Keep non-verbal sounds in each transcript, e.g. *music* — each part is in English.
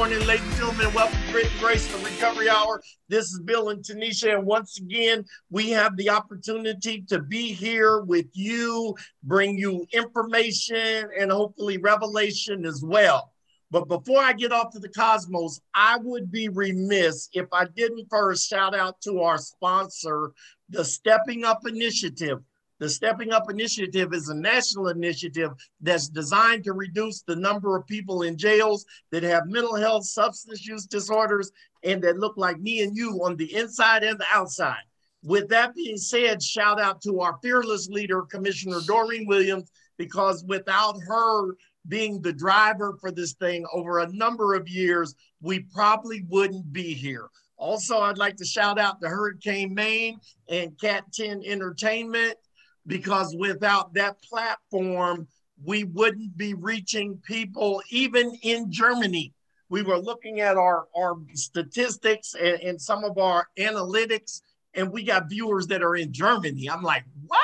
morning, ladies and gentlemen. Welcome to Grit and Grace, the Recovery Hour. This is Bill and Tanisha, and once again, we have the opportunity to be here with you, bring you information and hopefully revelation as well. But before I get off to the cosmos, I would be remiss if I didn't first shout out to our sponsor, the Stepping Up Initiative. The Stepping Up Initiative is a national initiative that's designed to reduce the number of people in jails that have mental health, substance use disorders, and that look like me and you on the inside and the outside. With that being said, shout out to our fearless leader, Commissioner Doreen Williams, because without her being the driver for this thing over a number of years, we probably wouldn't be here. Also, I'd like to shout out to Hurricane Maine and Cat 10 Entertainment because without that platform, we wouldn't be reaching people even in Germany. We were looking at our, our statistics and, and some of our analytics, and we got viewers that are in Germany. I'm like, what?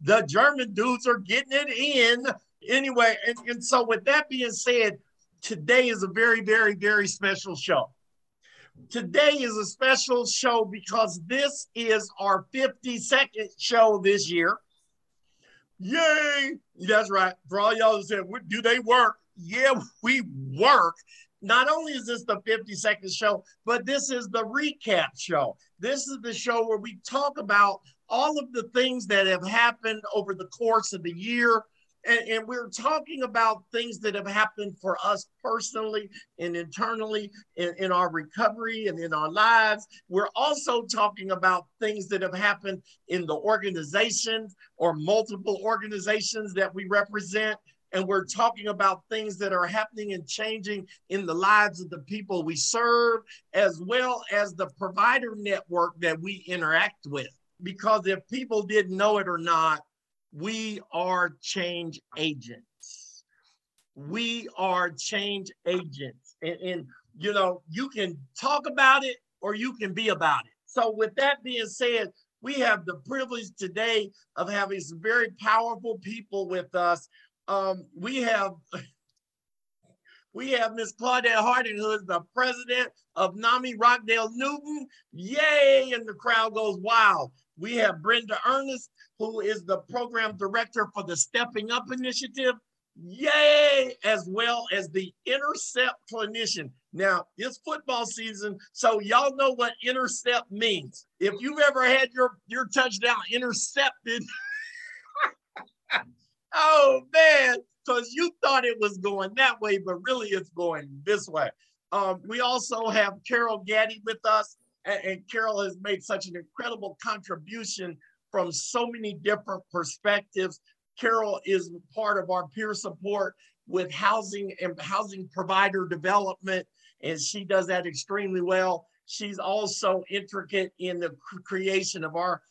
The German dudes are getting it in. Anyway, and, and so with that being said, today is a very, very, very special show. Today is a special show because this is our 52nd show this year. Yay! That's right. For all y'all who said, do they work? Yeah, *laughs* we work. Not only is this the 52nd show, but this is the recap show. This is the show where we talk about all of the things that have happened over the course of the year and, and, we're talking about things that have happened for us personally and internally in, in, our recovery and in our lives. We're also talking about things that have happened in the organizations or multiple organizations that we represent. And we're talking about things that are happening and changing in the lives of the people we serve, as well as the provider network that we interact with. Because if people didn't know it or not, we are change agents. We are change agents. And, and, you know, you can talk about it or you can be about it. So, with that being said, we have the privilege today of having some very powerful people with us. Um, we have *laughs* we have Miss Claudette Harding, who is the president of NAMI Rockdale Newton. Yay! And the crowd goes wild. We have Brenda Ernest, who is the program director for the Stepping Up Initiative. Yay! As well as the intercept clinician. Now, it's football season, so y'all know what intercept means. If you've ever had your, your touchdown intercepted, *laughs* oh man, because you thought it was going that way, but really it's going this way. Um, we also have Carol Gaddy with us, and, and Carol has made such an incredible contribution from so many different perspectives. Carol is part of our peer support with housing and housing provider development, and she does that extremely well. She's also intricate in the creation of our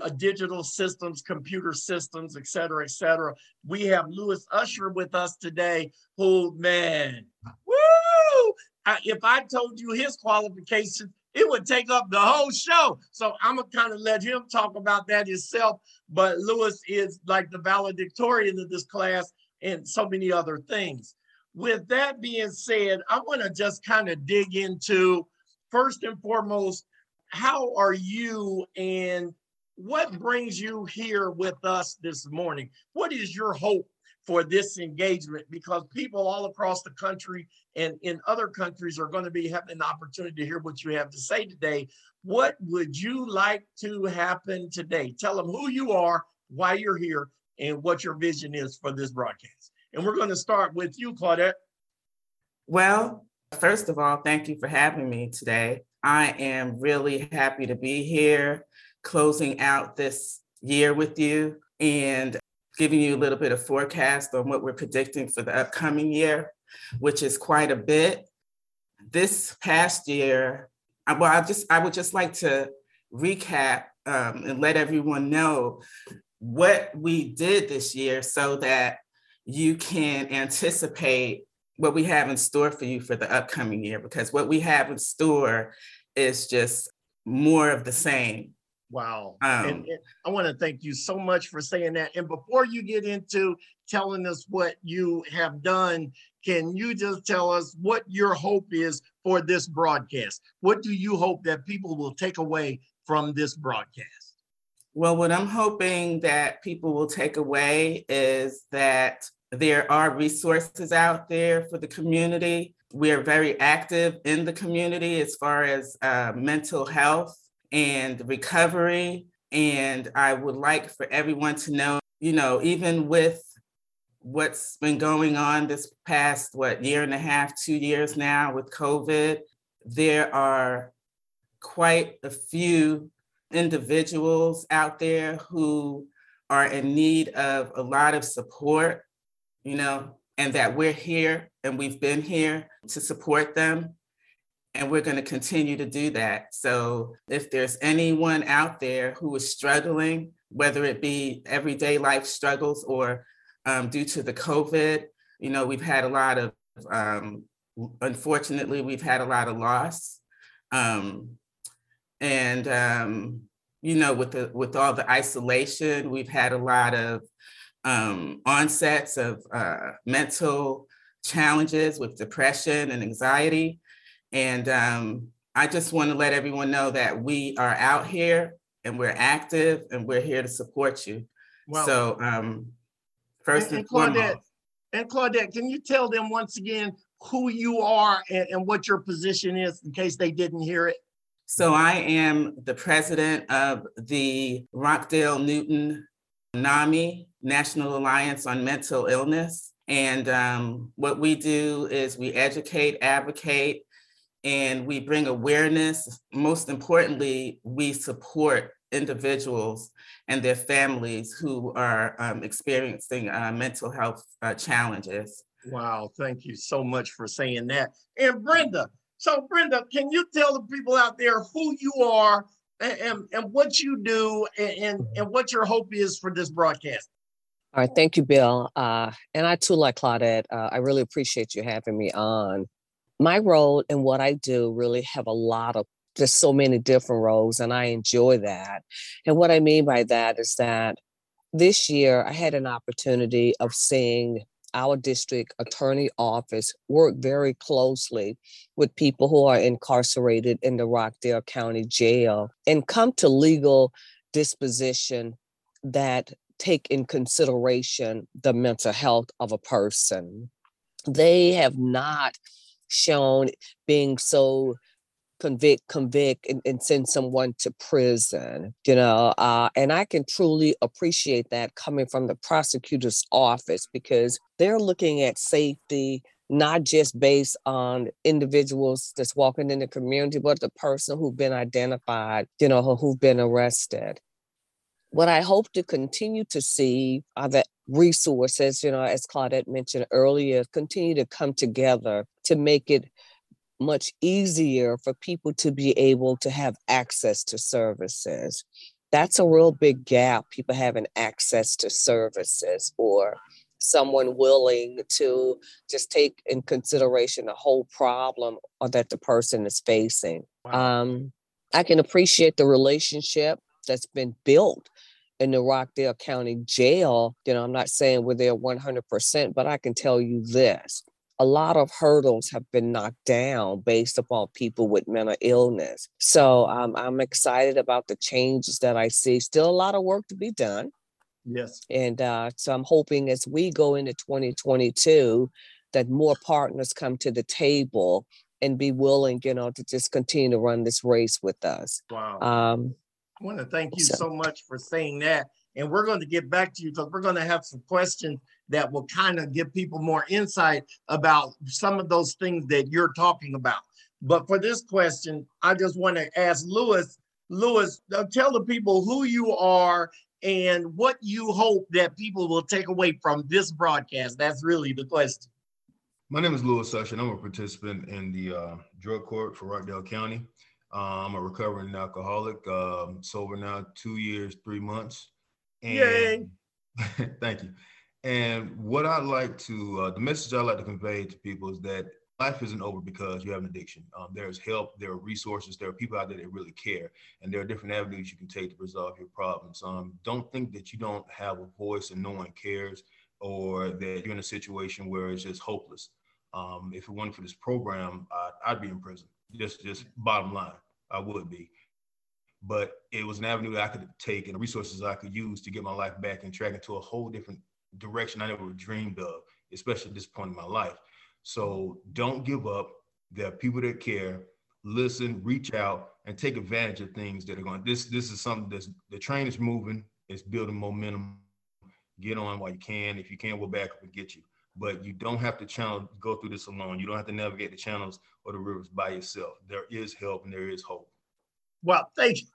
uh, digital systems, computer systems, et cetera, et cetera. We have Lewis Usher with us today, who, man, woo! I, if I told you his qualifications, it would take up the whole show. So I'm gonna kind of let him talk about that himself. But Lewis is like the valedictorian of this class and so many other things. With that being said, I want to just kind of dig into first and foremost, how are you and what brings you here with us this morning? What is your hope for this engagement? Because people all across the country and in other countries are going to be having an opportunity to hear what you have to say today. What would you like to happen today? Tell them who you are, why you're here, and what your vision is for this broadcast. And we're going to start with you, Claudette. Well, first of all, thank you for having me today. I am really happy to be here, closing out this year with you and giving you a little bit of forecast on what we're predicting for the upcoming year which is quite a bit. This past year, well, I just I would just like to recap um, and let everyone know what we did this year so that you can anticipate what we have in store for you for the upcoming year because what we have in store is just more of the same Wow. Um, and, and, I want to thank you so much for saying that. And before you get into telling us what you have done can you just tell us what your hope is for this broadcast? What do you hope that people will take away from this broadcast? Well, what I'm hoping that people will take away is that there are resources out there for the community. We are very active in the community as far as uh, mental health and recovery. And I would like for everyone to know, you know, even with what's been going on this past, what, year and a half, two years now with COVID, there are quite a few individuals out there who are in need of a lot of support, you know, and that we're here and we've been here to support them. And we're going to continue to do that. So if there's anyone out there who is struggling, whether it be everyday life struggles or um, due to the COVID, you know, we've had a lot of, um, unfortunately, we've had a lot of loss. Um, and um, you know, with the with all the isolation, we've had a lot of um, onsets of uh, mental challenges with depression and anxiety. And um, I just want to let everyone know that we are out here and we're active and we're here to support you. Well, so um, first and, and, and Claudette, foremost. And Claudette, can you tell them once again who you are and, and what your position is in case they didn't hear it? So I am the president of the Rockdale Newton NAMI, National Alliance on Mental Illness. And um, what we do is we educate, advocate, and we bring awareness. Most importantly, we support individuals and their families who are um, experiencing uh, mental health uh, challenges. Wow, thank you so much for saying that. And Brenda, so, Brenda, can you tell the people out there who you are and, and, and what you do and, and what your hope is for this broadcast? All right, thank you, Bill. Uh, and I too, like Claudette, uh, I really appreciate you having me on. My role and what I do really have a lot of just so many different roles, and I enjoy that. And what I mean by that is that this year I had an opportunity of seeing our district attorney office work very closely with people who are incarcerated in the Rockdale County Jail and come to legal disposition that take in consideration the mental health of a person. They have not shown being so convict, convict, and, and send someone to prison, you know. Uh, and I can truly appreciate that coming from the prosecutor's office because they're looking at safety not just based on individuals that's walking in the community, but the person who've been identified, you know, who've been arrested. What I hope to continue to see are the resources, you know, as Claudette mentioned earlier, continue to come together to make it much easier for people to be able to have access to services. That's a real big gap, people having access to services or someone willing to just take in consideration the whole problem or that the person is facing. Wow. Um, I can appreciate the relationship that's been built in the Rockdale County Jail. You know, I'm not saying we're there 100%, but I can tell you this a lot of hurdles have been knocked down based upon people with mental illness. So um, I'm excited about the changes that I see. Still a lot of work to be done. Yes. And uh, so I'm hoping as we go into 2022 that more partners come to the table and be willing, you know, to just continue to run this race with us. Wow. Um, I want to thank you so, so much for saying that. And we're going to get back to you because we're going to have some questions that will kind of give people more insight about some of those things that you're talking about. But for this question, I just want to ask Lewis, Lewis, uh, tell the people who you are and what you hope that people will take away from this broadcast. That's really the question. My name is Lewis and I'm a participant in the uh, drug court for Rockdale County. Uh, I'm a recovering alcoholic, um, sober now two years, three months. And Yay! *laughs* thank you. And what I like to, uh, the message I like to convey to people is that life isn't over because you have an addiction. Um, there's help, there are resources, there are people out there that really care, and there are different avenues you can take to resolve your problems. Um, don't think that you don't have a voice and no one cares, or that you're in a situation where it's just hopeless. Um, if it weren't for this program, I'd, I'd be in prison. Just, just bottom line, I would be. But it was an avenue that I could take and resources I could use to get my life back and track into a whole different direction I never dreamed of, especially at this point in my life. So don't give up. There are people that care. Listen, reach out, and take advantage of things that are going. This this is something that's the train is moving. It's building momentum. Get on while you can. If you can, we'll back up and get you. But you don't have to channel go through this alone. You don't have to navigate the channels or the rivers by yourself. There is help and there is hope. Well, thank you.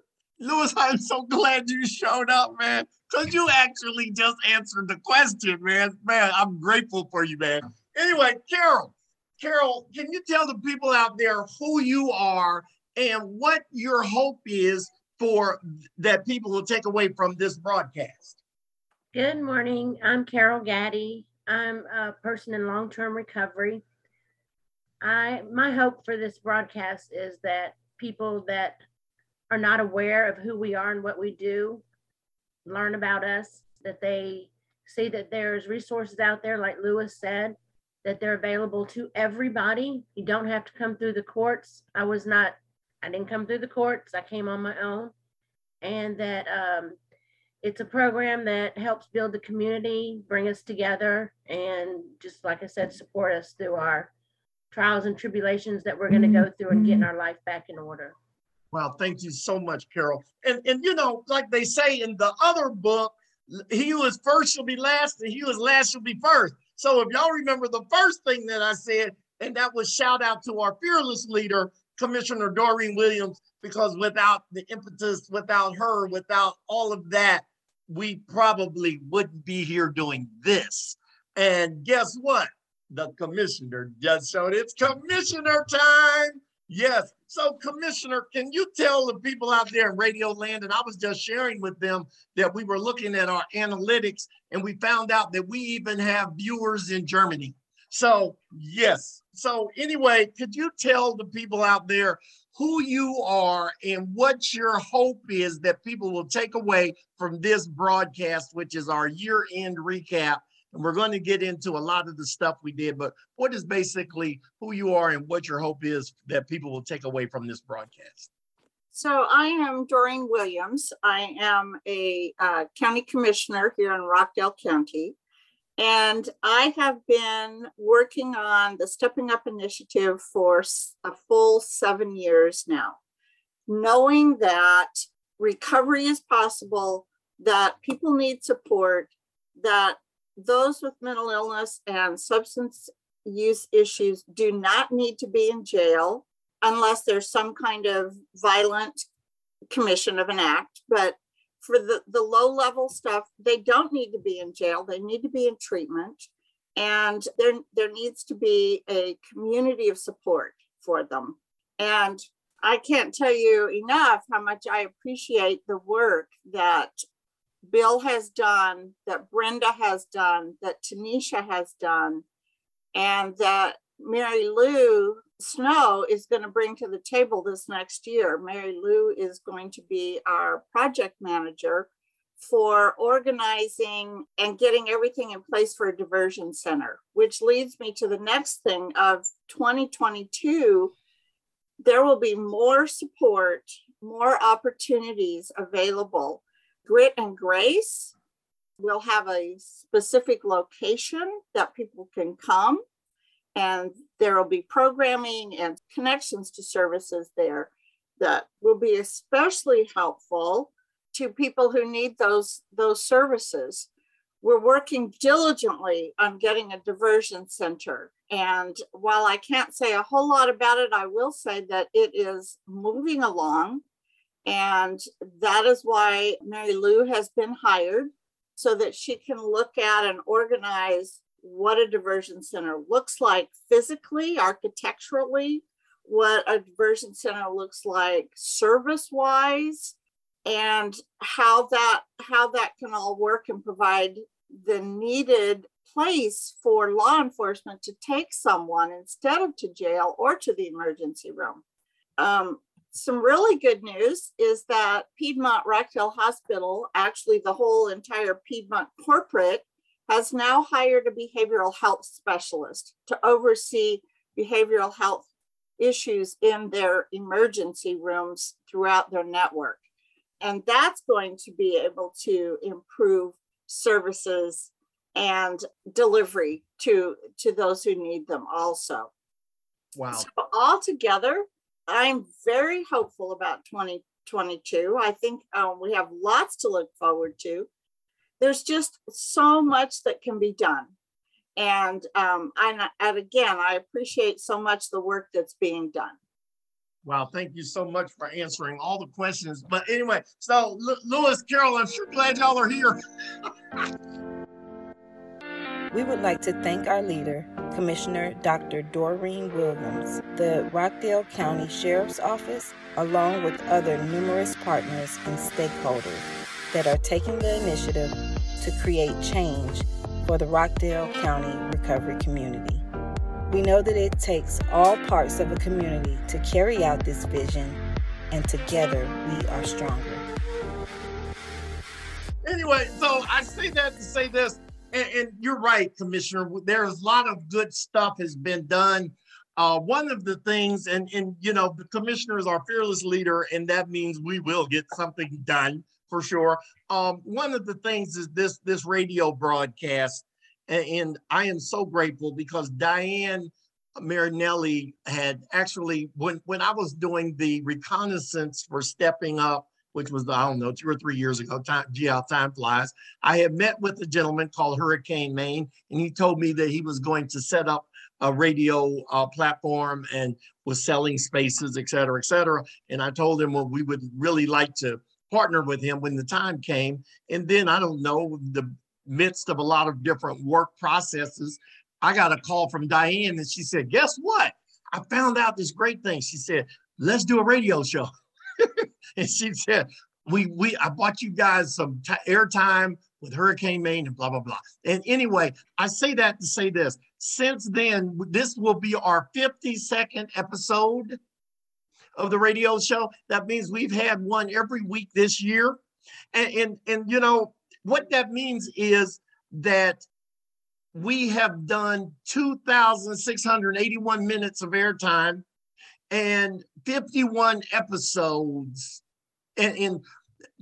*laughs* Lewis, I'm so glad you showed up, man, because you actually just answered the question, man. Man, I'm grateful for you, man. Anyway, Carol, Carol, can you tell the people out there who you are and what your hope is for that people will take away from this broadcast? Good morning. I'm Carol Gaddy. I'm a person in long-term recovery. I my hope for this broadcast is that people that are not aware of who we are and what we do learn about us, that they see that there's resources out there, like Lewis said, that they're available to everybody. You don't have to come through the courts. I was not, I didn't come through the courts. I came on my own. And that um, it's a program that helps build the community, bring us together, and just like I said, support us through our trials and tribulations that we're going to mm-hmm. go through and getting mm-hmm. our life back in order. Well, thank you so much, Carol. And and you know, like they say in the other book, he who is first shall be last, and he who is last shall be first. So if y'all remember the first thing that I said, and that was shout out to our fearless leader, Commissioner Doreen Williams, because without the impetus, without her, without all of that, we probably wouldn't be here doing this. And guess what? The commissioner just showed it's commissioner time. Yes. So, Commissioner, can you tell the people out there in Radio Land, and I was just sharing with them that we were looking at our analytics and we found out that we even have viewers in Germany. So, yes. So, anyway, could you tell the people out there who you are and what your hope is that people will take away from this broadcast, which is our year end recap and we're going to get into a lot of the stuff we did, but what is basically who you are and what your hope is that people will take away from this broadcast? So I am Doreen Williams. I am a uh, county commissioner here in Rockdale County. And I have been working on the Stepping Up initiative for a full seven years now, knowing that recovery is possible, that people need support, that those with mental illness and substance use issues do not need to be in jail unless there's some kind of violent commission of an act. But for the, the low level stuff, they don't need to be in jail. They need to be in treatment. And there, there needs to be a community of support for them. And I can't tell you enough how much I appreciate the work that Bill has done, that Brenda has done, that Tanisha has done, and that Mary Lou Snow is going to bring to the table this next year. Mary Lou is going to be our project manager for organizing and getting everything in place for a diversion center, which leads me to the next thing of 2022. There will be more support, more opportunities available Grit and Grace will have a specific location that people can come, and there will be programming and connections to services there that will be especially helpful to people who need those those services. We're working diligently on getting a diversion center. And while I can't say a whole lot about it, I will say that it is moving along. And that is why Mary Lou has been hired so that she can look at and organize what a diversion center looks like physically, architecturally, what a diversion center looks like service wise and how that how that can all work and provide the needed place for law enforcement to take someone instead of to jail or to the emergency room. Um, some really good news is that Piedmont Rockdale Hospital, actually the whole entire Piedmont corporate, has now hired a behavioral health specialist to oversee behavioral health issues in their emergency rooms throughout their network. And that's going to be able to improve services and delivery to, to those who need them also. Wow. So altogether, I'm very hopeful about 2022. I think um, we have lots to look forward to. There's just so much that can be done. And, um, and, and again, I appreciate so much the work that's being done. Wow, thank you so much for answering all the questions. But anyway, so Lu- Lewis, Carol, I'm sure glad y'all are here. *laughs* We would like to thank our leader, Commissioner Dr. Doreen Williams, the Rockdale County Sheriff's Office, along with other numerous partners and stakeholders that are taking the initiative to create change for the Rockdale County recovery community. We know that it takes all parts of a community to carry out this vision, and together we are stronger. Anyway, so I say that to say this, and, and you're right, Commissioner. There's a lot of good stuff has been done. Uh, one of the things, and and you know, the commissioner is our fearless leader, and that means we will get something done for sure. Um, one of the things is this this radio broadcast, and, and I am so grateful because Diane Marinelli had actually when when I was doing the reconnaissance for stepping up, which was I don't know two or three years ago. Time, gee, how time flies. I had met with a gentleman called Hurricane Maine, and he told me that he was going to set up a radio uh, platform and was selling spaces, et cetera, et cetera. And I told him, well, we would really like to partner with him when the time came. And then I don't know, the midst of a lot of different work processes, I got a call from Diane and she said, guess what? I found out this great thing. She said, let's do a radio show. *laughs* and she said, we, we, I bought you guys some t- airtime with Hurricane Maine and blah, blah, blah. And anyway, I say that to say this. Since then, this will be our 52nd episode of the radio show. That means we've had one every week this year. And, and, and you know, what that means is that we have done 2,681 minutes of airtime and 51 episodes. And, and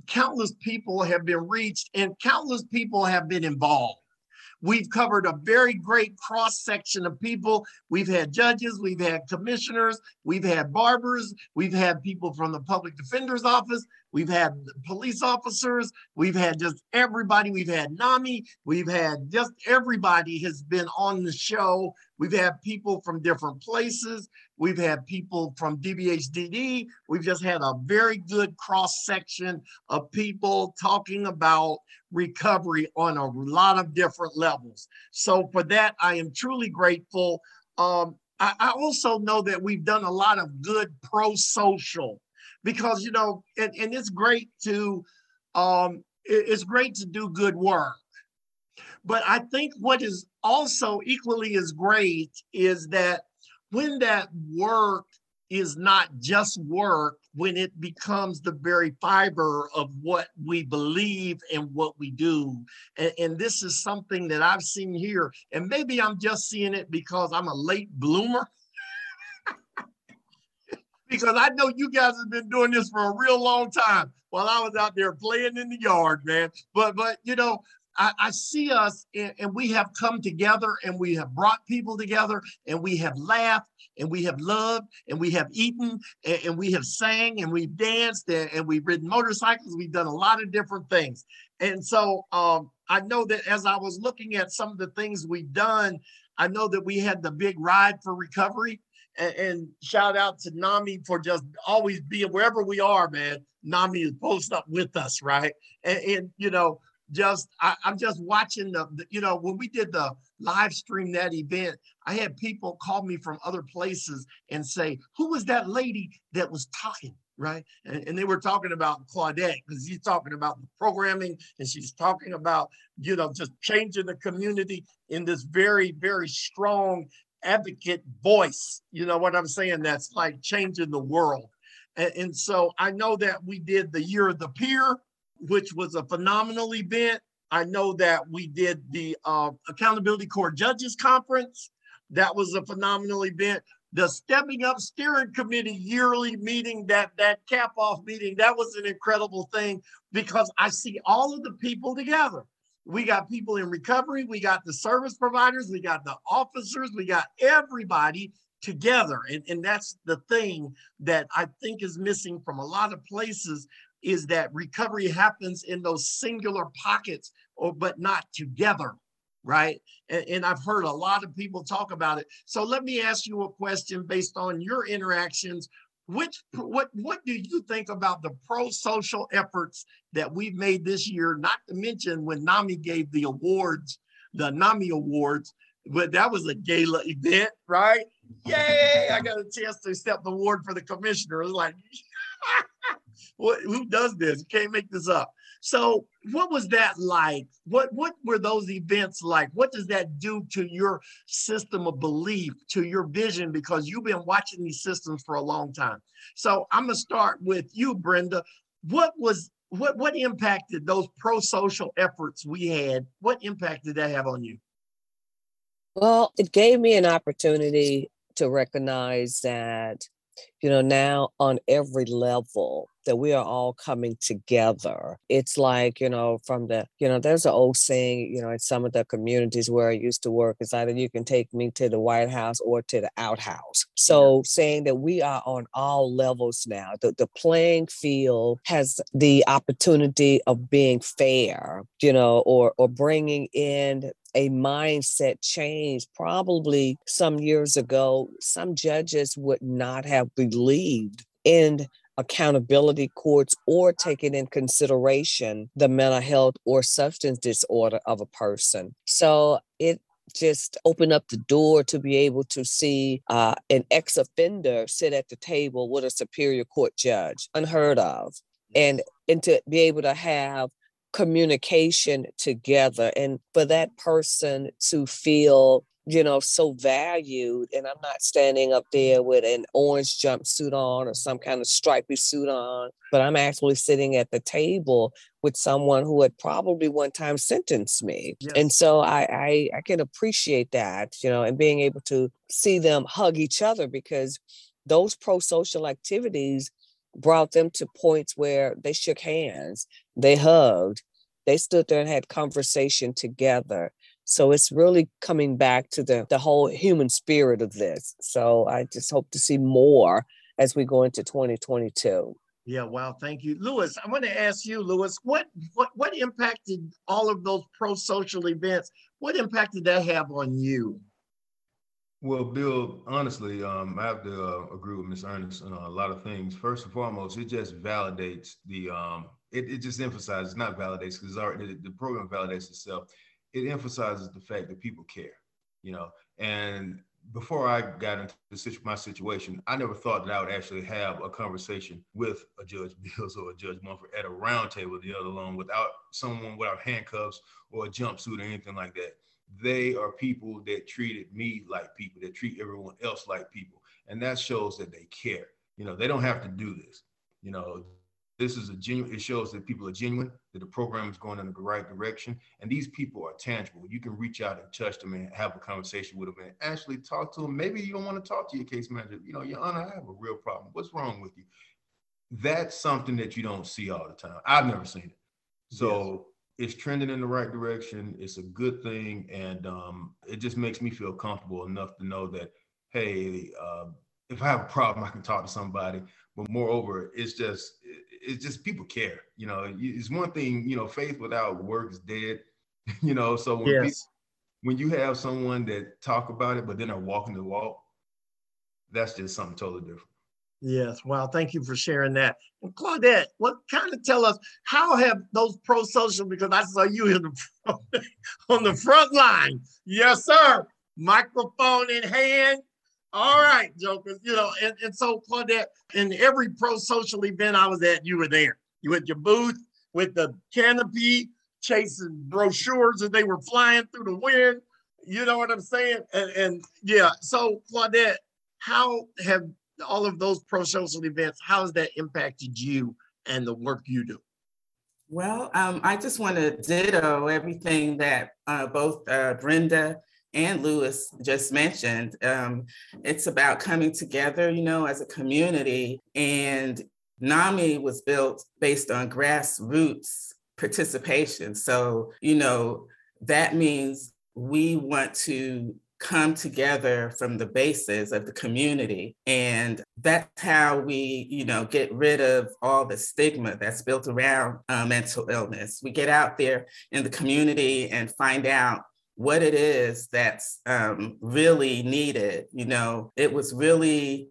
countless people have been reached and countless people have been involved. We've covered a very great cross section of people. We've had judges, we've had commissioners, we've had barbers, we've had people from the public defender's office, we've had police officers, we've had just everybody. We've had NAMI, we've had just everybody has been on the show. We've had people from different places. We've had people from DBHDD. We've just had a very good cross section of people talking about recovery on a lot of different levels. So for that, I am truly grateful. Um, I, I also know that we've done a lot of good pro-social because, you know, and, and it's great to, um, it- it's great to do good work. But I think what is also equally as great is that when that work is not just work, when it becomes the very fiber of what we believe and what we do. And, and this is something that I've seen here. And maybe I'm just seeing it because I'm a late bloomer. *laughs* because I know you guys have been doing this for a real long time while I was out there playing in the yard, man. But but you know, I, I see us and, and we have come together and we have brought people together and we have laughed and we have loved and we have eaten and, and we have sang and we've danced and, and we've ridden motorcycles. We've done a lot of different things. And so um, I know that as I was looking at some of the things we've done, I know that we had the big ride for recovery. And, and shout out to NAMI for just always being wherever we are, man. NAMI is post up with us, right? And, and you know, just I, I'm just watching the, the, you know, when we did the live stream that event, I had people call me from other places and say, "Who was that lady that was talking?" Right, and, and they were talking about Claudette because she's talking about the programming and she's talking about you know just changing the community in this very very strong advocate voice. You know what I'm saying? That's like changing the world. And, and so I know that we did the year of the peer which was a phenomenal event. I know that we did the uh, Accountability Court Judges Conference. That was a phenomenal event. The Stepping Up Steering Committee yearly meeting, that that cap off meeting, that was an incredible thing because I see all of the people together. We got people in recovery, we got the service providers, we got the officers, we got everybody together. And, and that's the thing that I think is missing from a lot of places is that recovery happens in those singular pockets or but not together right? And, and, i've heard a lot of people talk about it. So let me ask you a question based on your interactions. Which what what do you think about the pro-social efforts that we've made this year not to mention when nami gave the awards the nami awards but that was a gala event right? Yay i got a chance to accept the award for the commissioner. It was like *laughs* what, who does this? You can't make this up. So, what was that like? What what were those events like? What does that do to your system of belief, to your vision? Because you've been watching these systems for a long time. So, I'm gonna start with you, Brenda. What was what what impacted those pro-social efforts we had? What impact did that have on you? Well, it gave me an opportunity to recognize that you know, now on every level that we are all coming together. It's like, you know, from the, you know, there's an old saying, you know, in some of the communities where I used to work, it's either you can take me to the White House or to the outhouse. So saying that we are on all levels now, the, the playing field has the opportunity of being fair, you know, or or bringing in a mindset change. Probably some years ago, some judges would not have believed in accountability courts or taking in consideration the mental health or substance disorder of a person. So it just opened up the door to be able to see uh, an ex offender sit at the table with a superior court judge, unheard of, and and to be able to have communication together and for that person to feel you know so valued and i'm not standing up there with an orange jumpsuit on or some kind of stripy suit on but i'm actually sitting at the table with someone who had probably one time sentenced me yes. and so I, I i can appreciate that you know and being able to see them hug each other because those pro-social activities brought them to points where they shook hands, they hugged, they stood there and had conversation together. So it's really coming back to the, the whole human spirit of this. So I just hope to see more as we go into 2022. Yeah, wow, thank you. Lewis, I want to ask you, Lewis, what what what impacted all of those pro-social events? What impact did that have on you? Well, Bill, honestly, um, I have to uh, agree with Ms. Ernest on a lot of things. First and foremost, it just validates the, um, it, it just emphasizes, not validates, because the, the program validates itself. It emphasizes the fact that people care, you know. And before I got into the, my situation, I never thought that I would actually have a conversation with a Judge *laughs* Bills or a Judge Mumford at a round table the other alone without someone without handcuffs or a jumpsuit or anything like that they are people that treated me like people, that treat everyone else like people. And that shows that they care. You know, they don't have to do this. You know, this is a genuine, it shows that people are genuine, that the program is going in the right direction. And these people are tangible. You can reach out and touch them and have a conversation with them and actually talk to them. Maybe you don't want to talk to your case manager. You know, Your Honor, I have a real problem. What's wrong with you? That's something that you don't see all the time. I've never seen it. So it's trending in the right direction. It's a good thing, and um, it just makes me feel comfortable enough to know that, hey, uh, if I have a problem, I can talk to somebody. But moreover, it's just it's just people care. You know, it's one thing. You know, faith without work is dead. *laughs* you know, so when yes. people, when you have someone that talk about it, but then are walking the walk, that's just something totally different. Yes. Well, thank you for sharing that. And Claudette, what kind of tell us how have those pro social because I saw you in the *laughs* on the front line. Yes, sir. Microphone in hand. All right, jokers. You know, and, and so Claudette, in every pro social event I was at, you were there. You with your booth with the canopy, chasing brochures and they were flying through the wind. You know what I'm saying? And, and yeah, so Claudette, how have all of those pro social events, how has that impacted you and the work you do? Well, um, I just want to ditto everything that uh, both uh, Brenda and Lewis just mentioned. Um, it's about coming together, you know, as a community. And NAMI was built based on grassroots participation. So, you know, that means we want to come together from the basis of the community and that's how we you know get rid of all the stigma that's built around uh, mental illness we get out there in the community and find out what it is that's um, really needed you know it was really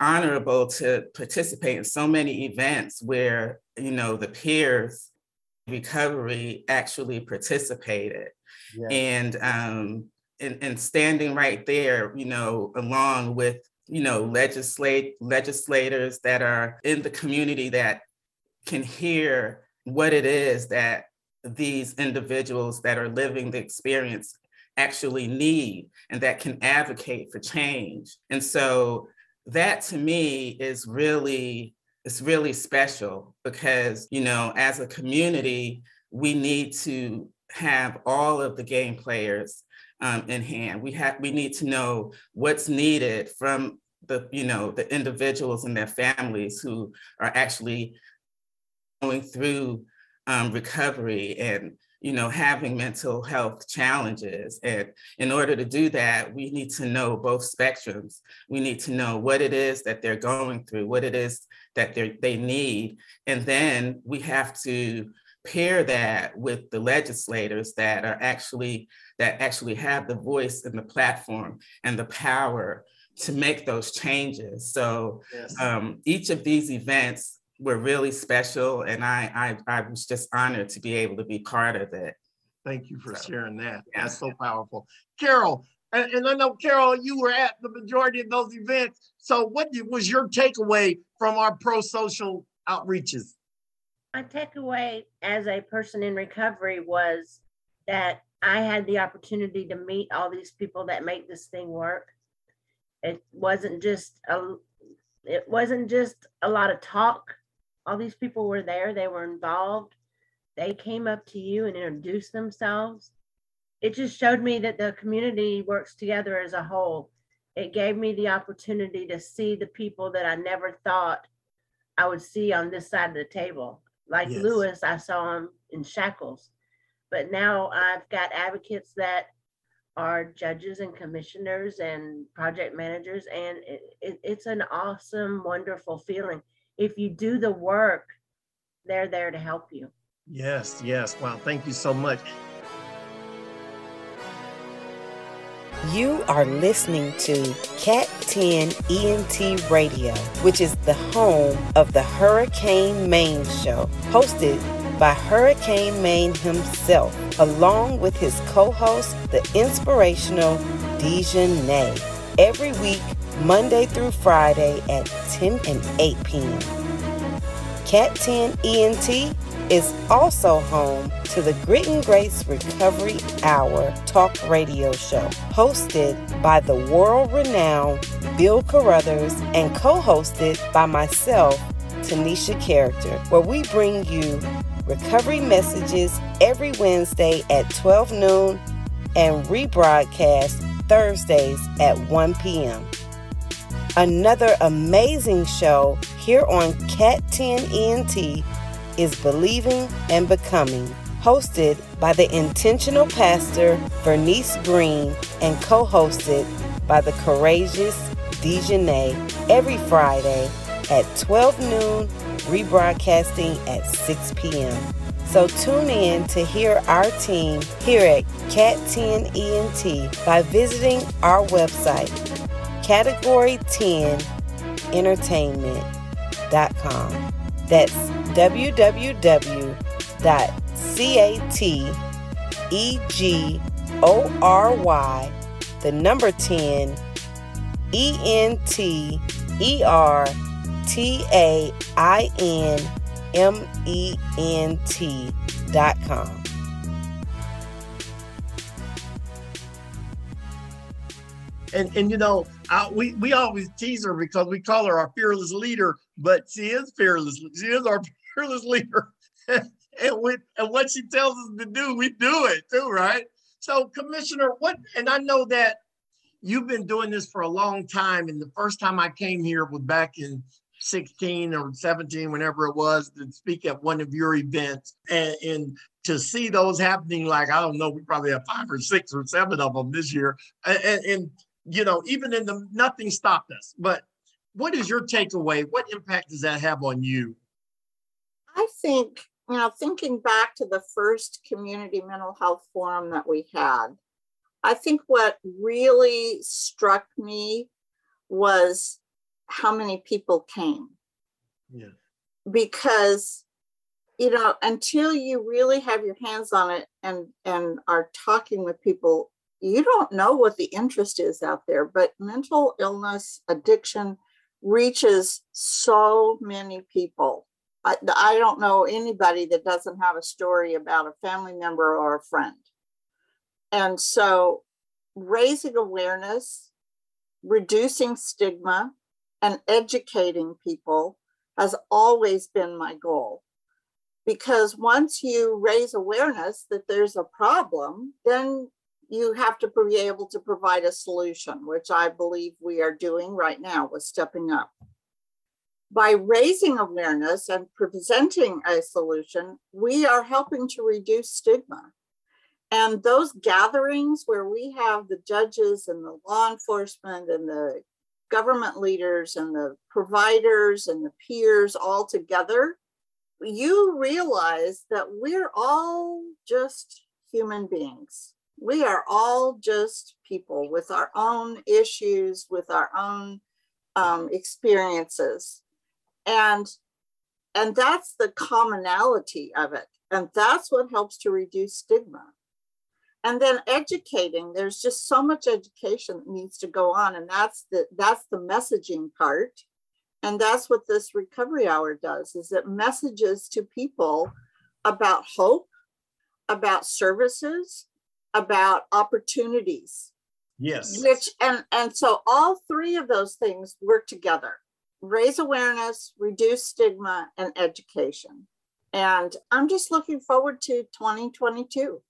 honorable to participate in so many events where you know the peers recovery actually participated yeah. and um, and, and standing right there, you know, along with, you know, legislate legislators that are in the community that can hear what it is that these individuals that are living the experience actually need and that can advocate for change. And so that to me is really it's really special because you know as a community we need to have all of the game players um, in hand. We have we need to know what's needed from the you know the individuals and their families who are actually going through um, recovery and you know having mental health challenges and in order to do that we need to know both spectrums we need to know what it is that they're going through what it is that they they need and then we have to pair that with the legislators that are actually that actually have the voice and the platform and the power to make those changes. So yes. um, each of these events were really special, and I, I, I was just honored to be able to be part of it. Thank you for so, sharing that. Yeah. That's so powerful, Carol. And, and, I know Carol, you were at the majority of those events. So, what was your takeaway from our pro social outreaches? My takeaway as a person in recovery was that I had the opportunity to meet all these people that make this thing work. It wasn't just a it wasn't just a lot of talk. All these people were there, they were involved. They came up to you and introduced themselves. It just showed me that the community works together as a whole. It gave me the opportunity to see the people that I never thought I would see on this side of the table. Like yes. Lewis, I saw him in shackles but now I've got advocates that are judges and commissioners and project managers, and it, it, it's an awesome, wonderful feeling. If you do the work, they're there to help you. Yes, yes. Wow, thank you so much. You are listening to Cat 10 ENT Radio, which is the home of the Hurricane Maine Show, hosted by Hurricane Maine himself, along with his co host, the inspirational Dejanay, every week, Monday through Friday at 10 and 8 p.m. Cat 10 ENT is also home to the Grit and Grace Recovery Hour talk radio show, hosted by the world renowned Bill Carruthers and co hosted by myself, Tanisha Character, where we bring you recovery messages every Wednesday at 12 noon and rebroadcast Thursdays at 1 p.m. Another amazing show here on Cat 10 ENT is Believing and Becoming, hosted by the intentional pastor Bernice Green and co hosted by the courageous Dejanay every Friday at 12 noon rebroadcasting at 6 p.m. So tune in to hear our team here at Cat 10 ENT by visiting our website, category 10 entertainment.com. That's www.category the number 10 E N T E R T A I N M E N T dot com. And, and you know, I, we, we always tease her because we call her our fearless leader, but she is fearless. She is our *laughs* fearless leader. *laughs* and and what she tells us to do, we do it too, right? So, Commissioner, what? And I know that you've been doing this for a long time. And the first time I came here was back in 16 or 17, whenever it was, to speak at one of your events. And, and to see those happening, like, I don't know, we probably have five or six or seven of them this year. And, and you know, even in the nothing stopped us. But what is your takeaway? What impact does that have on you? I think, you know, thinking back to the first community mental health forum that we had, I think what really struck me was how many people came. Yeah. Because, you know, until you really have your hands on it and and are talking with people, you don't know what the interest is out there. But mental illness, addiction reaches so many people. I, I don't know anybody that doesn't have a story about a family member or a friend. And so raising awareness, reducing stigma, and educating people has always been my goal. Because once you raise awareness that there's a problem, then you have to be able to provide a solution, which I believe we are doing right now with Stepping Up. By raising awareness and presenting a solution, we are helping to reduce stigma. And those gatherings where we have the judges and the law enforcement and the government leaders and the providers and the peers all together, you realize that we're all just human beings. We are all just people with our own issues, with our own um, experiences. And and that's the commonality of it. And that's what helps to reduce stigma and then educating there's just so much education that needs to go on and that's the that's the messaging part and that's what this recovery hour does is it messages to people about hope about services about opportunities. Yes. Which and and so all three of those things work together. Raise awareness reduce stigma and education. And i'm just looking forward to 2022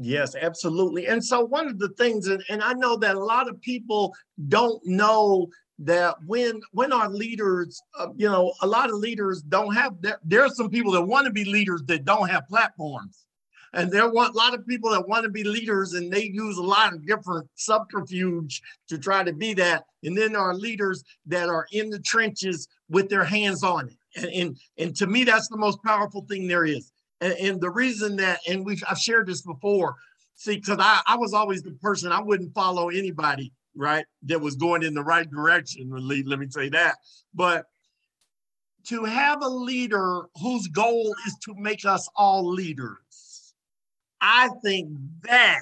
Yes, absolutely. And so one of the things, and, and I know that a lot of people don't know that when when our leaders, uh, you know, a lot of leaders don't have. There, there are some people that want to be leaders that don't have platforms, and there want a lot of people that want to be leaders, and they use a lot of different subterfuge to try to be that. And then there are leaders that are in the trenches with their hands on it, and and, and to me, that's the most powerful thing there is and, and the reason that, and we've I've shared this before, see, because I, I was always the person I wouldn't follow anybody, right, that was going in the right direction. Let me say that. But to have a leader whose goal is to make us all leaders, I think that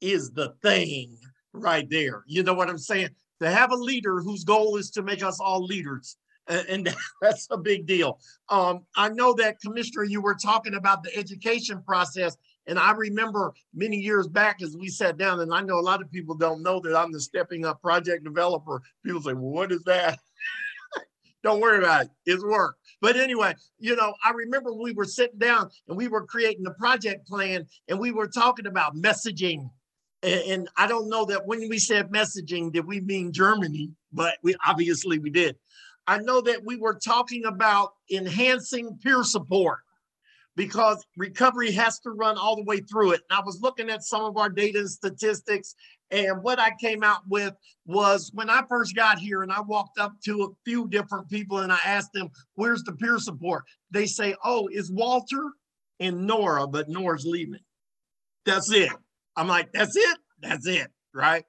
is the thing right there. You know what I'm saying? To have a leader whose goal is to make us all leaders and *laughs* that's a big deal. Um, I know that, Commissioner, you were talking about the education process, and I remember many years back as we sat down, and I know a lot of people don't know that I'm the Stepping Up project developer. People say, well, what is that? *laughs* don't worry about it, it's work. But anyway, you know, I remember we were sitting down and we were creating the project plan, and we were talking about messaging. And, I don't know that when we said messaging, did we mean Germany? But we obviously we did. I know that we were talking about enhancing peer support because recovery has to run all the way through it. And I was looking at some of our data and statistics, and what I came out with was when I first got here and I walked up to a few different people and I asked them, Where's the peer support? They say, Oh, it's Walter and Nora, but Nora's leaving. That's it. I'm like, That's it? That's it. Right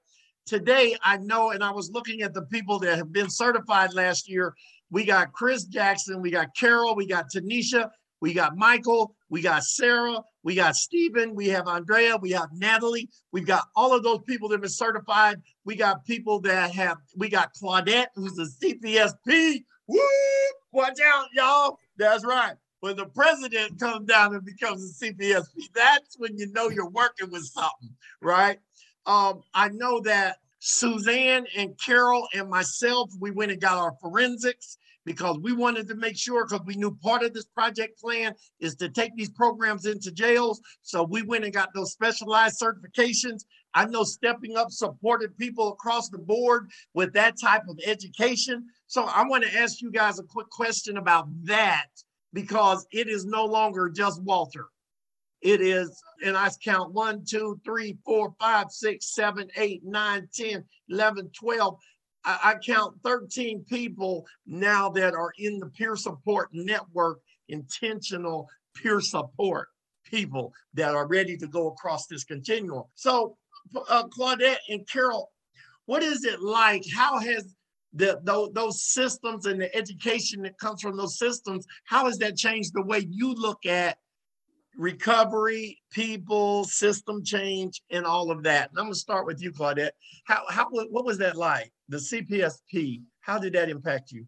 today I know, and I was looking at the people that have been certified last year. We got Chris Jackson, we got Carol, we got Tanisha, we got Michael, we got Sarah, we got Stephen, we have Andrea, we have Natalie, we've got all of those people that have been certified. We got people that have, we got Claudette, who's a CPSP. Woo! Watch out, y'all. That's right. When the president comes down and becomes a CPSP, that's when you know you're working with something, right? Um, I know that Suzanne and Carol and myself, we went and got our forensics because we wanted to make sure, because we knew part of this project plan is to take these programs into jails. So we went and got those specialized certifications. I know Stepping Up supported people across the board with that type of education. So I want to ask you guys a quick question about that because it is no longer just Walter. It is, and I count one, two, three, four, five, six, seven, eight, nine, 10, 11, 12. I, I count 13 people now that are in the peer support network, intentional peer support people that are ready to go across this continuum. So, uh, Claudette and Carol, what is it like? How has the, those, those systems and the education that comes from those systems, how has that changed the way you look at recovery, people, system change, and all of that? And I'm gonna start with you, Claudette. How, how, what was that like? The CPSP, how did that impact you?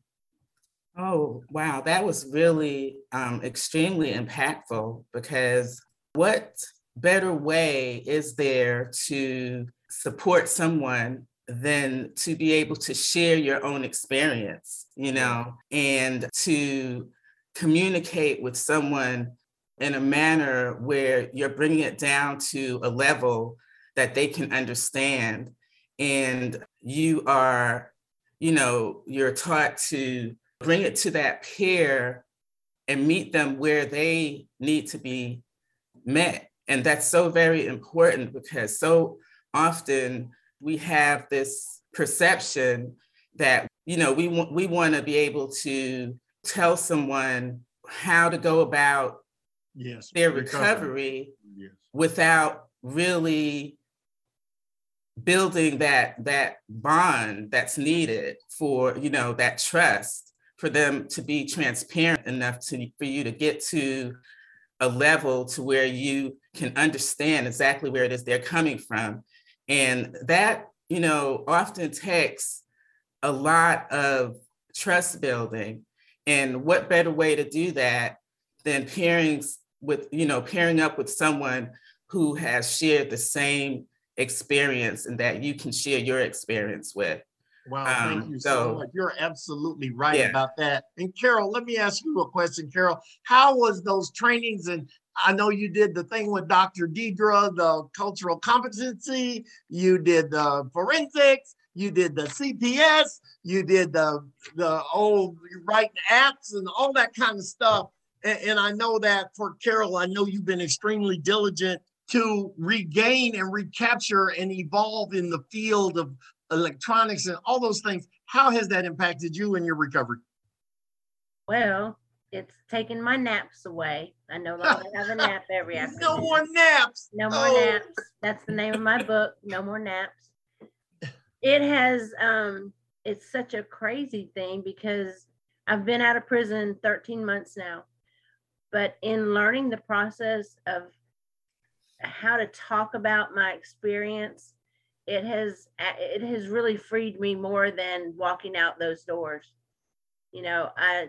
Oh, wow. That was really um, extremely impactful because what better way is there to support someone than to be able to share your own experience, you know, and to communicate with someone in a manner where you're bringing it down to a level that they can understand. And you are, you know, you're taught to bring it to that peer and meet them where they need to be met. And that's so very important because so often we have this perception that you know we want we want to be able to tell someone how to go about yes their recovery, yes. without really building that that bond that's needed for you know that trust for them to be transparent enough to for you to get to a level to where you can understand exactly where it is they're coming from and that, you know, often takes a lot of trust building. And what better way to do that than pairing with, you know, pairing up with someone who has shared the same experience and that you can share your experience with. Wow, thank um, you so, so, much. You're absolutely right yeah. about that. And Carol, let me ask you a question, Carol. How was those trainings and I know you did the thing with Dr. Deidre, the cultural competency, you did the forensics, you did the CPS, you did the the old writing apps and all that kind of stuff. And, and I know that for Carol, I know you've been extremely diligent to regain and recapture and evolve in the field of electronics and all those things. How has that impacted you in your recovery? Well, it's taking my naps away. I no *laughs* longer have a nap every afternoon. No more naps. No more oh. naps. That's the name of my book. No more naps. It has um it's such a crazy thing because I've been out of prison 13 months now. But in learning the process of how to talk about my experience, it has it has really freed me more than walking out those doors. You know, I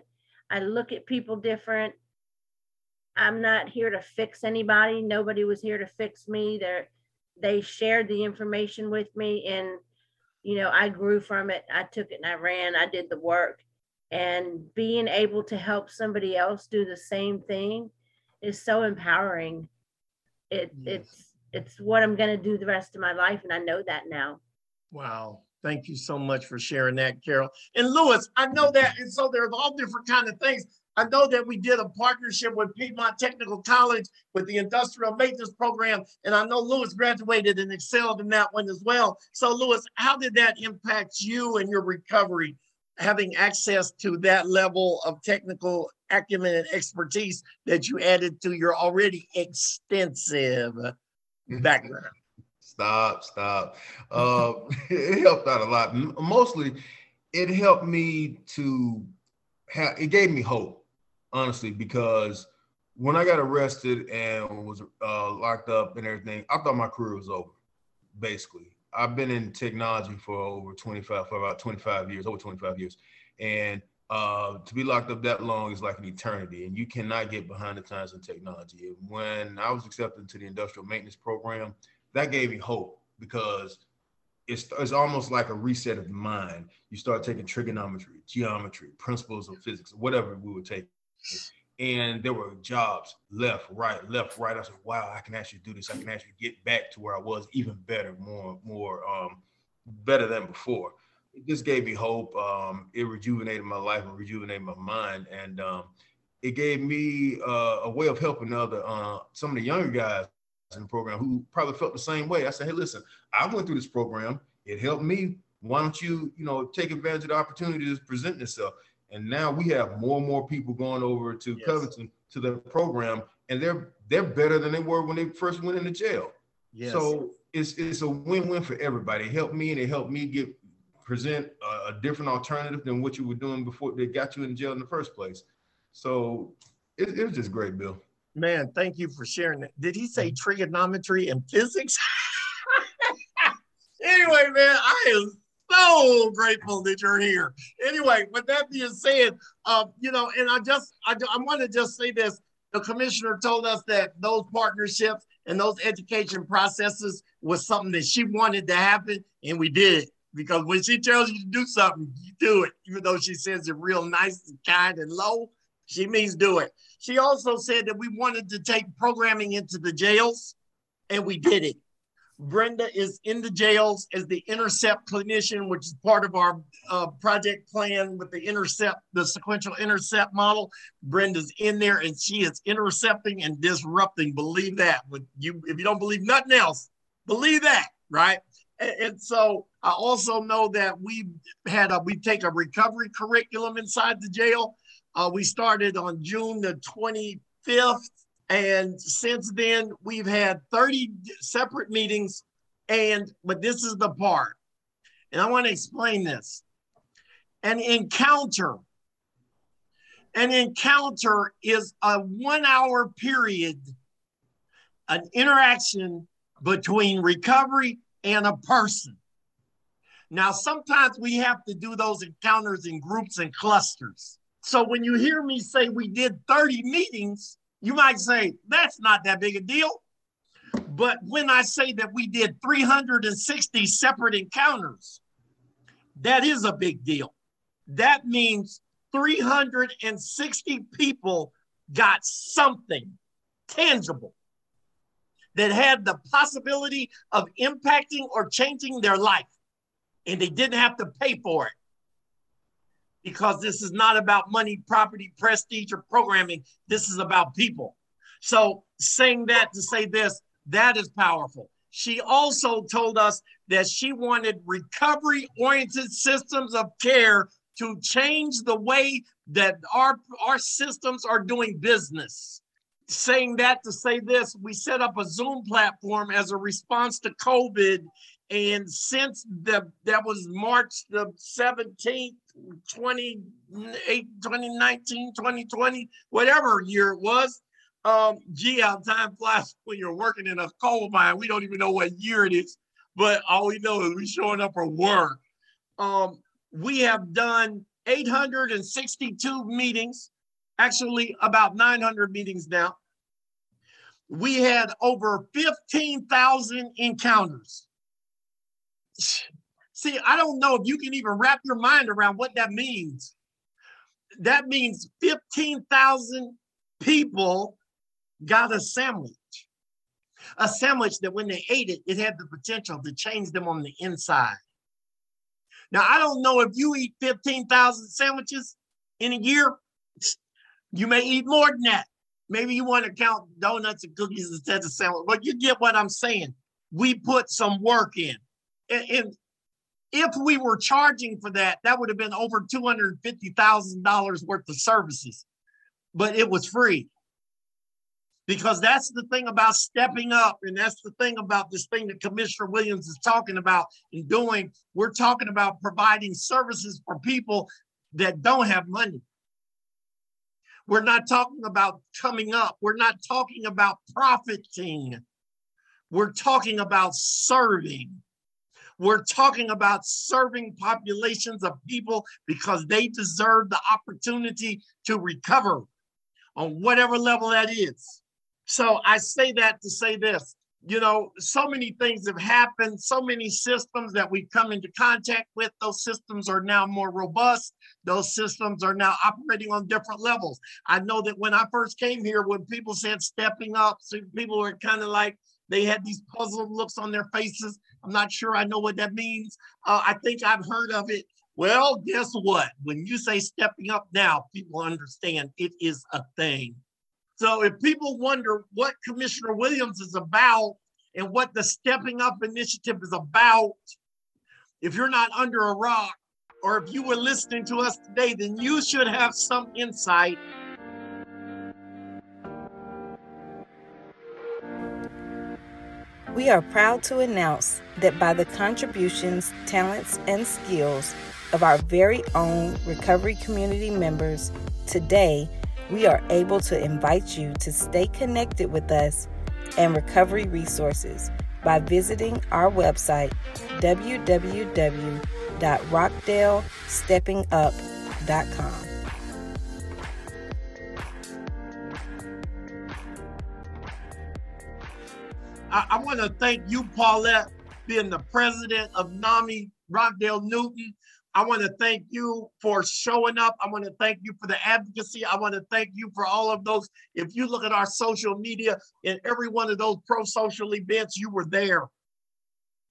I look at people different. I'm not here to fix anybody. Nobody was here to fix me. They they shared the information with me and you know, I grew from it. I took it and I ran. I did the work. And being able to help somebody else do the same thing is so empowering. It yes. it's it's what I'm going to do the rest of my life and I know that now. Wow. Thank you so much for sharing that, Carol. And Lewis, I know that, and so there's all different kind of things. I know that we did a partnership with Piedmont Technical College with the industrial maintenance program, and I know Lewis graduated and excelled in that one as well. So, Lewis, how did that impact you and your recovery, having access to that level of technical acumen and expertise that you added to your already extensive background? Stop, stop. Uh, *laughs* it helped out a lot. Mostly, it helped me to have. It gave me hope, honestly, because when I got arrested and was uh, locked up and everything, I thought my career was over. Basically, I've been in technology for over 25, for about 25 years, over 25 years, and uh, to be locked up that long is like an eternity, and you cannot get behind the times in technology. When I was accepted to the industrial maintenance program, that gave me hope because it's, it's almost like a reset of the mind. You start taking trigonometry, geometry, principles of physics, whatever we would take. And there were jobs left, right, left, right. I said, wow, I can actually do this. I can actually get back to where I was even better, more, more um, better than before. It just gave me hope. Um, it rejuvenated my life and rejuvenated my mind. And um, it gave me uh, a way of helping other uh, some of the younger guys in the program who probably felt the same way. I said, hey, listen, I went through this program. It helped me. Why don't you, you know, take advantage of the opportunity to present itself? And now we have more and more people going over to Yes. Covington to the program, and they're they're better than they were when they first went into jail. Yes. So it's it's a win-win for everybody. It helped me and it helped me get present a, a different alternative than what you were doing before they got you in jail in the first place. So it, it was just great, Bill. Man, thank you for sharing that. Did he say trigonometry and physics? *laughs* anyway, man, I am so grateful that you're here. Anyway, with that being said, uh, you know, and I just, I, I want to just say this. The commissioner told us that those partnerships and those education processes was something that she wanted to happen, and we did it. Because when she tells you to do something, you do it. Even though she says it real nice and kind and low, she means do it. She also said that we wanted to take programming into the jails, and we did it. Brenda is in the jails as the intercept clinician, which is part of our uh, project plan with the intercept, the sequential intercept model. Brenda's in there and she is intercepting and disrupting. Believe that. But you, if you don't believe nothing else, believe that, right? And, and so I also know that we had a we take a recovery curriculum inside the jail. Uh, we started on June the 25th. And since then, we've had 30 separate meetings. And, but this is the part, and I want to explain this an encounter. An encounter is a one hour period, an interaction between recovery and a person. Now, sometimes we have to do those encounters in groups and clusters. So when you hear me say we did 30 meetings, you might say, that's not that big a deal. But when I say that we did 360 separate encounters, that is a big deal. That means 360 people got something tangible that had the possibility of impacting or changing their life. And they didn't have to pay for it because this is not about money, property, prestige, or programming. This is about people. So, saying that to say this, that is powerful. She also told us that she wanted recovery oriented systems of care to change the way that our, our systems are doing business. Saying that to say this, we set up a Zoom platform as a response to COVID. And since the that was March the 17th, 28, 2019, 2020, whatever year it was. Um, gee, how time flies when you're working in a coal mine. We don't even know what year it is, but all we know is we're showing up for work. Um, we have done 862 meetings, actually about 900 meetings now. We had over 15,000 encounters. See, I don't know if you can even wrap your mind around what that means. That means 15,000 people got a sandwich. A sandwich that when they ate it, it had the potential to change them on the inside. Now, I don't know if you eat 15,000 sandwiches in a year, you may eat more than that. Maybe you want to count donuts and cookies instead of sandwich, but you get what I'm saying. We put some work in. And, if we were charging for that, that would have been over $250,000 worth of services, but it was free. Because that's the thing about stepping up, and that's the thing about this thing that Commissioner Williams is talking about and doing. We're talking about providing services for people that don't have money. We're not talking about coming up. We're not talking about profiting. We're talking about serving. We're talking about serving populations of people because they deserve the opportunity to recover on whatever level that is. So I say that to say this you know, so many things have happened, so many systems that we've come into contact with. Those systems are now more robust. Those systems are now operating on different levels. I know that when I first came here, when people said stepping up, so people were kind of like, they had these puzzled looks on their faces. I'm not sure I know what that means. Uh, I think I've heard of it. Well, guess what? When you say stepping up now, people understand it is a thing. So if people wonder what Commissioner Williams is about and what the Stepping Up Initiative is about, if you're not under a rock, or if you were listening to us today, then you should have some insight. We are proud to announce that by the contributions, talents, and skills of our very own recovery community members, today we are able to invite you to stay connected with us and recovery resources by visiting our website www.rockdalesteppingup.com. want to thank you, Paulette, being the president of NAMI Rockdale Newton. I want to thank you for showing up. I want to thank you for the advocacy. I want to thank you for all of those. If you look at our social media, and every one of those pro social events, you were there.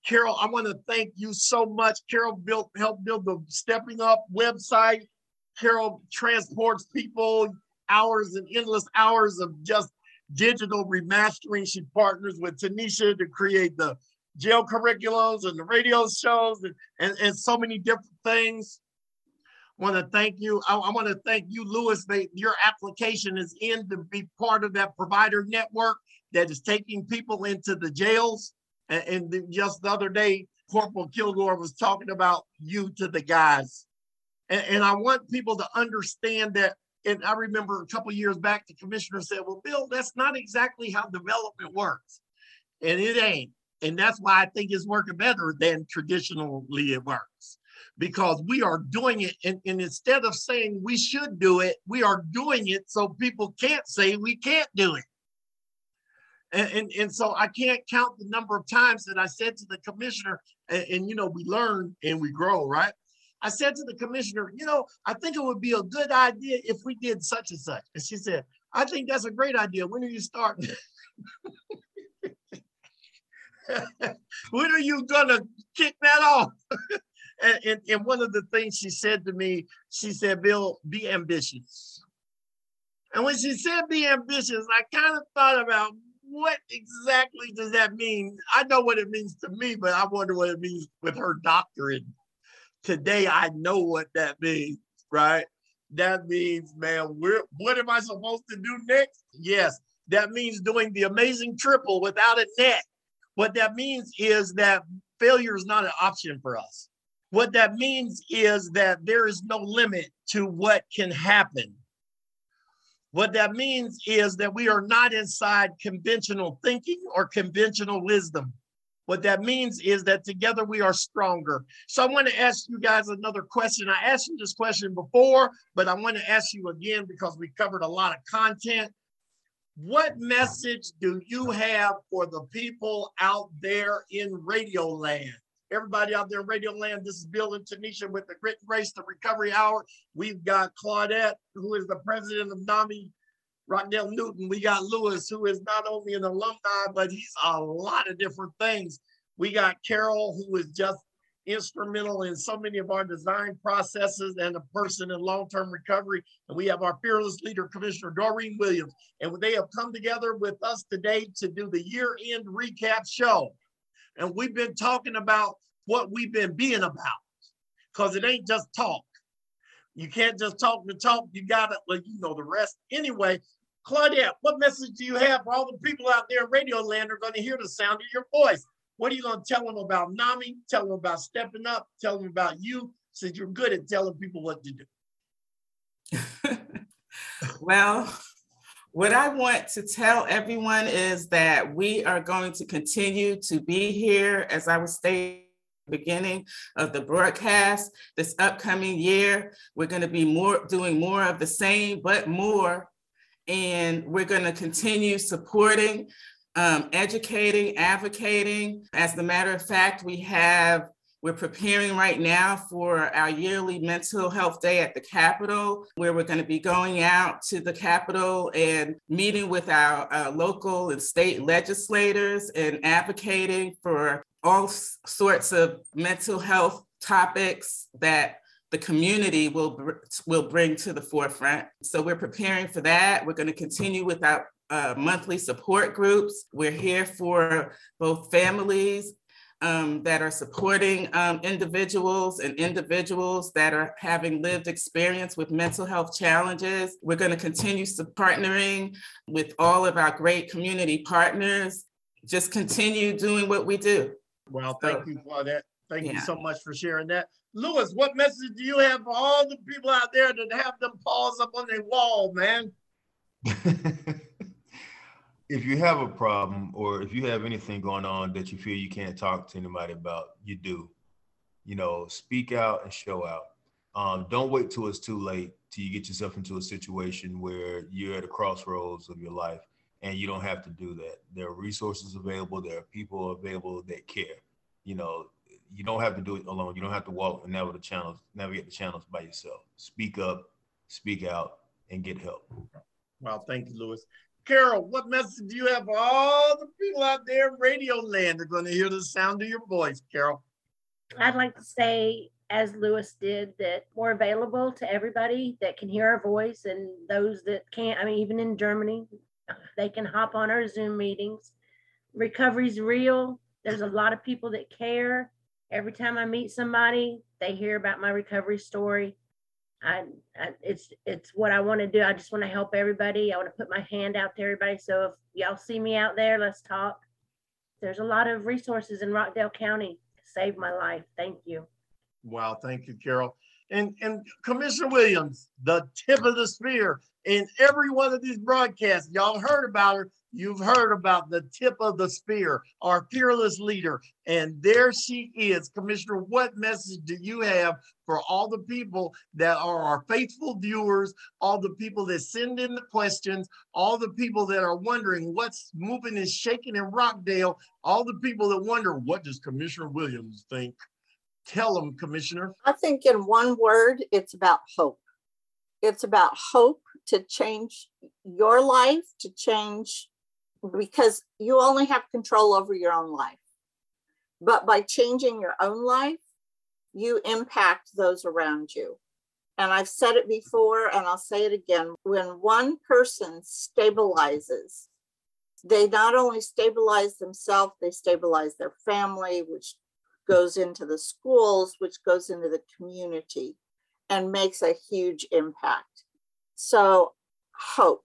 Carol, I want to thank you so much. Carol built helped build the Stepping Up website. Carol transports people hours and endless hours of just digital remastering. She partners with Tanisha to create the jail curriculums and the radio shows and, and, and so many different things. I want to thank you. I, I want to thank you, Lewis. They, your application is in to be part of that provider network that is taking people into the jails. And, and just the other day, Corporal Kilgore was talking about you to the guys. And, and I want people to understand that. And I remember a couple years back, the commissioner said, Well, Bill, that's not exactly how development works. And it ain't. And that's why I think it's working better than traditionally it works because we are doing it. And, and, instead of saying we should do it, we are doing it so people can't say we can't do it. And, and, and so I can't count the number of times that I said to the commissioner, and, and you know, we learn and we grow, right? I said to the commissioner, you know, I think it would be a good idea if we did such and such. And she said, I think that's a great idea. When are you starting? *laughs* when are you gonna kick that off? *laughs* and, and, and one of the things she said to me, she said, Bill, be ambitious. And when she said be ambitious, I kind of thought about what exactly does that mean? I know what it means to me, but I wonder what it means with her doctorate. Today, I know what that means, right? That means, man, we're, what am I supposed to do next? Yes, that means doing the amazing triple without a net. What that means is that failure is not an option for us. What that means is that there is no limit to what can happen. What that means is that we are not inside conventional thinking or conventional wisdom. What that means is that together we are stronger. So I want to ask you guys another question. I asked you this question before, but I want to ask you again because we covered a lot of content. What message do you have for the people out there in Radio Land? Everybody out there in Radio Land, this is Bill and Tanisha with the Grit and Grace, the Recovery Hour. We've got Claudette, who is the president of NAMI Rockdale Newton. We got Lewis, who is not only an alumni, but he's a lot of different things. We got Carol, who is just instrumental in so many of our design processes and a person in long-term recovery. And we have our fearless leader, Commissioner Doreen Williams. And they have come together with us today to do the year-end recap show. And we've been talking about what we've been being about because it ain't just talk. You can't just talk the talk. You got to, well, you know the rest. Anyway, Claudette, what message do you have for all the people out there in radio land are going to hear the sound of your voice? What are you going to tell them about NAMI? Tell them about stepping up? Tell them about you since you're good at telling people what to do. *laughs* well, what I want to tell everyone is that we are going to continue to be here, as I was stating beginning of the broadcast this upcoming year we're going to be more doing more of the same but more and we're going to continue supporting um, educating, advocating. As a matter of fact, we have we're preparing right now for our yearly mental health day at the Capitol, where we're going to be going out to the Capitol and meeting with our uh, local and state legislators and advocating for all sorts of mental health topics that the community will will bring to the forefront. So we're preparing for that. We're going to continue with our uh, monthly support groups. We're here for both families um, that are supporting um, individuals and individuals that are having lived experience with mental health challenges. We're going to continue partnering with all of our great community partners. Just continue doing what we do. Well, thank so, you for that. Thank yeah. you so much for sharing that. Lewis, what message do you have for all the people out there that have them paws up on their wall, man? *laughs* if you have a problem or if you have anything going on that you feel you can't talk to anybody about, you do. You know, speak out and show out. Um, don't wait till it's too late till you get yourself into a situation where you're at a crossroads of your life and you don't have to do that. There are resources available. There are people available that care. You know, you don't have to do it alone. You don't have to walk and navigate the channels, navigate the channels by yourself. Speak up, speak out, and get help. Well, thank you, Lewis. Carol, what message do you have for all the people out there in radio land are going to hear the sound of your voice, Carol? I'd like to say, as Lewis did, that we're available to everybody that can hear our voice and those that can't. I mean, even in Germany, they can hop on our Zoom meetings. Recovery's real. There's a lot of people that care. Every time I meet somebody, they hear about my recovery story. I, I, it's it's what I want to do. I just want to help everybody. I want to put my hand out to everybody. So if y'all see me out there, let's talk. There's a lot of resources in Rockdale County to save my life. Thank you. Wow, thank you, Carol. And and Commissioner Williams, the tip of the spear in every one of these broadcasts. Y'all heard about her. You've heard about the tip of the spear, our fearless leader. And there she is. Commissioner, what message do you have for all the people that are our faithful viewers, all the people that send in the questions, all the people that are wondering what's moving and shaking in Rockdale, all the people that wonder, what does Commissioner Williams think? Tell them, Commissioner. I think in one word, it's about hope. It's about hope to change your life, to change because you only have control over your own life. But by changing your own life, you impact those around you. And I've said it before and I'll say it again when one person stabilizes, they not only stabilize themselves, they stabilize their family, which goes into the schools, which goes into the community and makes a huge impact. So, hope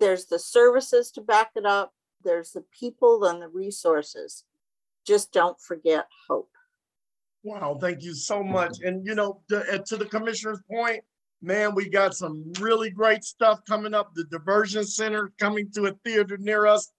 there's the services to back it up, there's the people and the resources. Just don't forget hope. Wow, thank you so much. And you know, to, uh, to the commissioner's point, man, we got some really great stuff coming up. The diversion center coming to a theater near us.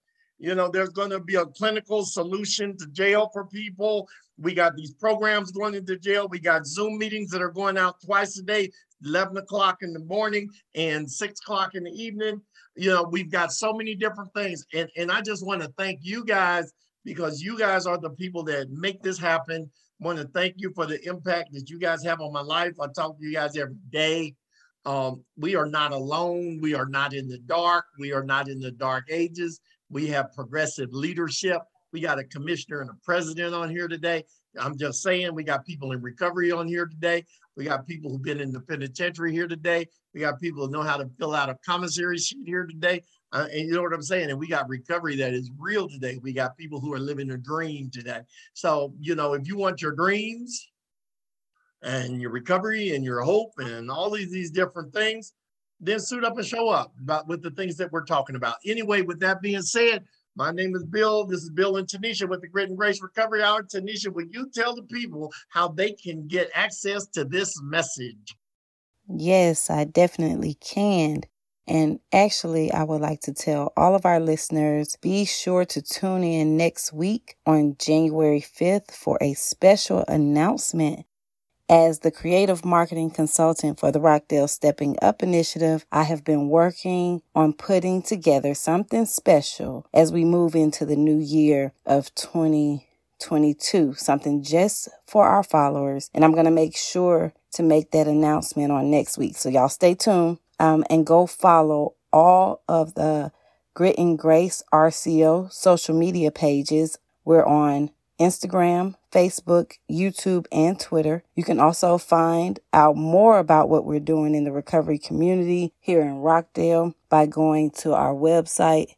You know, there's going to be a clinical solution to jail for people. We got these programs going into jail. We got Zoom meetings that are going out twice a day, 11 o'clock in the morning and 6 o'clock in the evening you know, we've got so many different things. And, and I just want to thank you guys because you guys are the people that make this happen. want to thank you for the impact that you guys have on my life. I talk to you guys every day. Um, we are not alone. We are not in the dark. We are not in the dark ages. We have progressive leadership. We got a commissioner and a president on here today. I'm just saying, we got people in recovery on here today. We got people who've been in the penitentiary here today. We got people who know how to fill out a commissary sheet here today. Uh, and you know what I'm saying? And we got recovery that is real today. We got people who are living a dream today. So, you know, if you want your dreams and your recovery and your hope and all these, these different things, then suit up and show up about with the things that we're talking about. Anyway, with that being said, my name is Bill. This is Bill and Tanisha with the Grit and Grace Recovery Hour. Tanisha, will you tell the people how they can get access to this message? Yes, I definitely can. And actually, I would like to tell all of our listeners be sure to tune in next week on January 5th for a special announcement. As the creative marketing consultant for the Rockdale Stepping Up Initiative, I have been working on putting together something special as we move into the new year of 2022, something just for our followers. And I'm going to make sure to make that announcement on next week. So y'all stay tuned um, and go follow all of the Grit and Grace RCO social media pages. We're on Instagram, Facebook, YouTube, and Twitter. You can also find out more about what we're doing in the recovery community here in Rockdale by going to our website,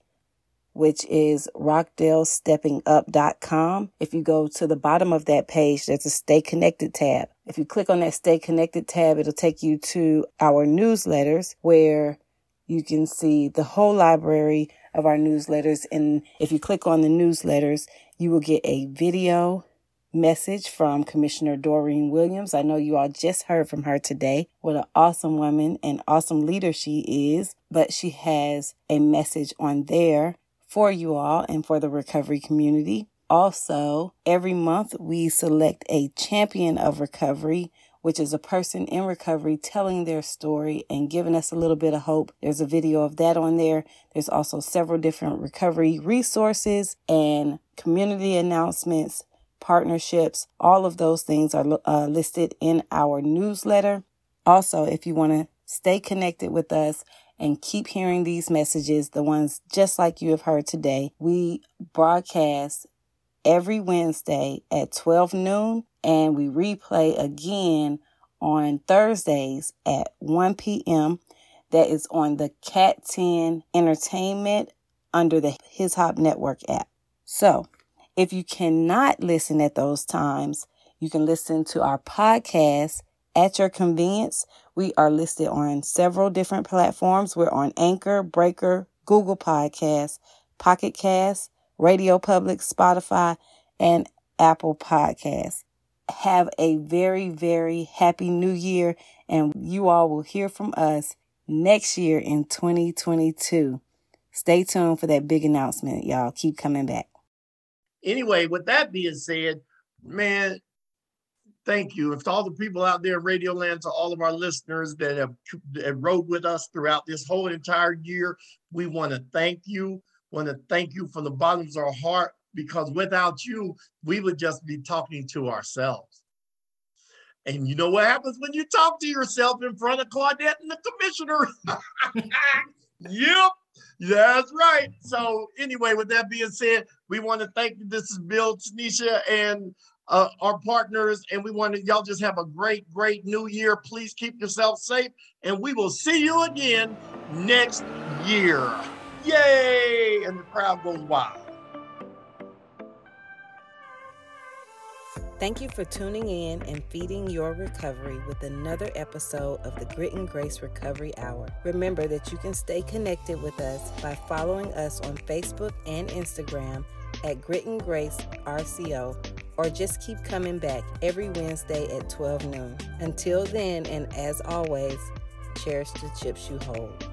which is rockdalesteppingup.com. If you go to the bottom of that page, there's a Stay Connected tab. If you click on that Stay Connected tab, it'll take you to our newsletters where you can see the whole library of our newsletters. And if you click on the newsletters, you will get a video message from Commissioner Doreen Williams. I know you all just heard from her today. What an awesome woman and awesome leader she is. But she has a message on there for you all and for the recovery community. Also, every month we select a champion of recovery which is a person in recovery telling their story and giving us a little bit of hope. There's a video of that on there. There's also several different recovery resources and community announcements, partnerships. All of those things are uh, listed in our newsletter. Also, if you want to stay connected with us and keep hearing these messages, the ones just like you have heard today, we broadcast every Wednesday at 12 noon and we replay again on Thursdays at 1 p.m. That is on the Cat 10 Entertainment under the His Hop Network app. So, if you cannot listen at those times, you can listen to our podcast at your convenience. We are listed on several different platforms. We're on Anchor, Breaker, Google Podcasts, Pocket Cast, Radio Public, Spotify, and Apple Podcasts have a very, very happy new year. And you all will hear from us next year in 2022. Stay tuned for that big announcement, y'all. Keep coming back. Anyway, with that being said, man, thank you. If all the people out there in Radio Land, to all of our listeners that have, that rode with us throughout this whole entire year, we want to thank you. Want to thank you from the bottom of our heart because without you, we would just be talking to ourselves. And you know what happens when you talk to yourself in front of Claudette and the commissioner? *laughs* yep, that's right. So, anyway, with that being said, we want to thank you. This is Bill, Tanisha, and uh, our partners, and we want to y'all just have a great, great new year. Please keep yourself safe, and we will see you again next year. Yay! And the crowd goes wild. Thank you for tuning in and feeding your recovery with another episode of the Grit and Grace Recovery Hour. Remember that you can stay connected with us by following us on Facebook and Instagram at Grit and Grace RCO, or just keep coming back every Wednesday at 12 noon. Until then, and as always, cherish the chips you hold.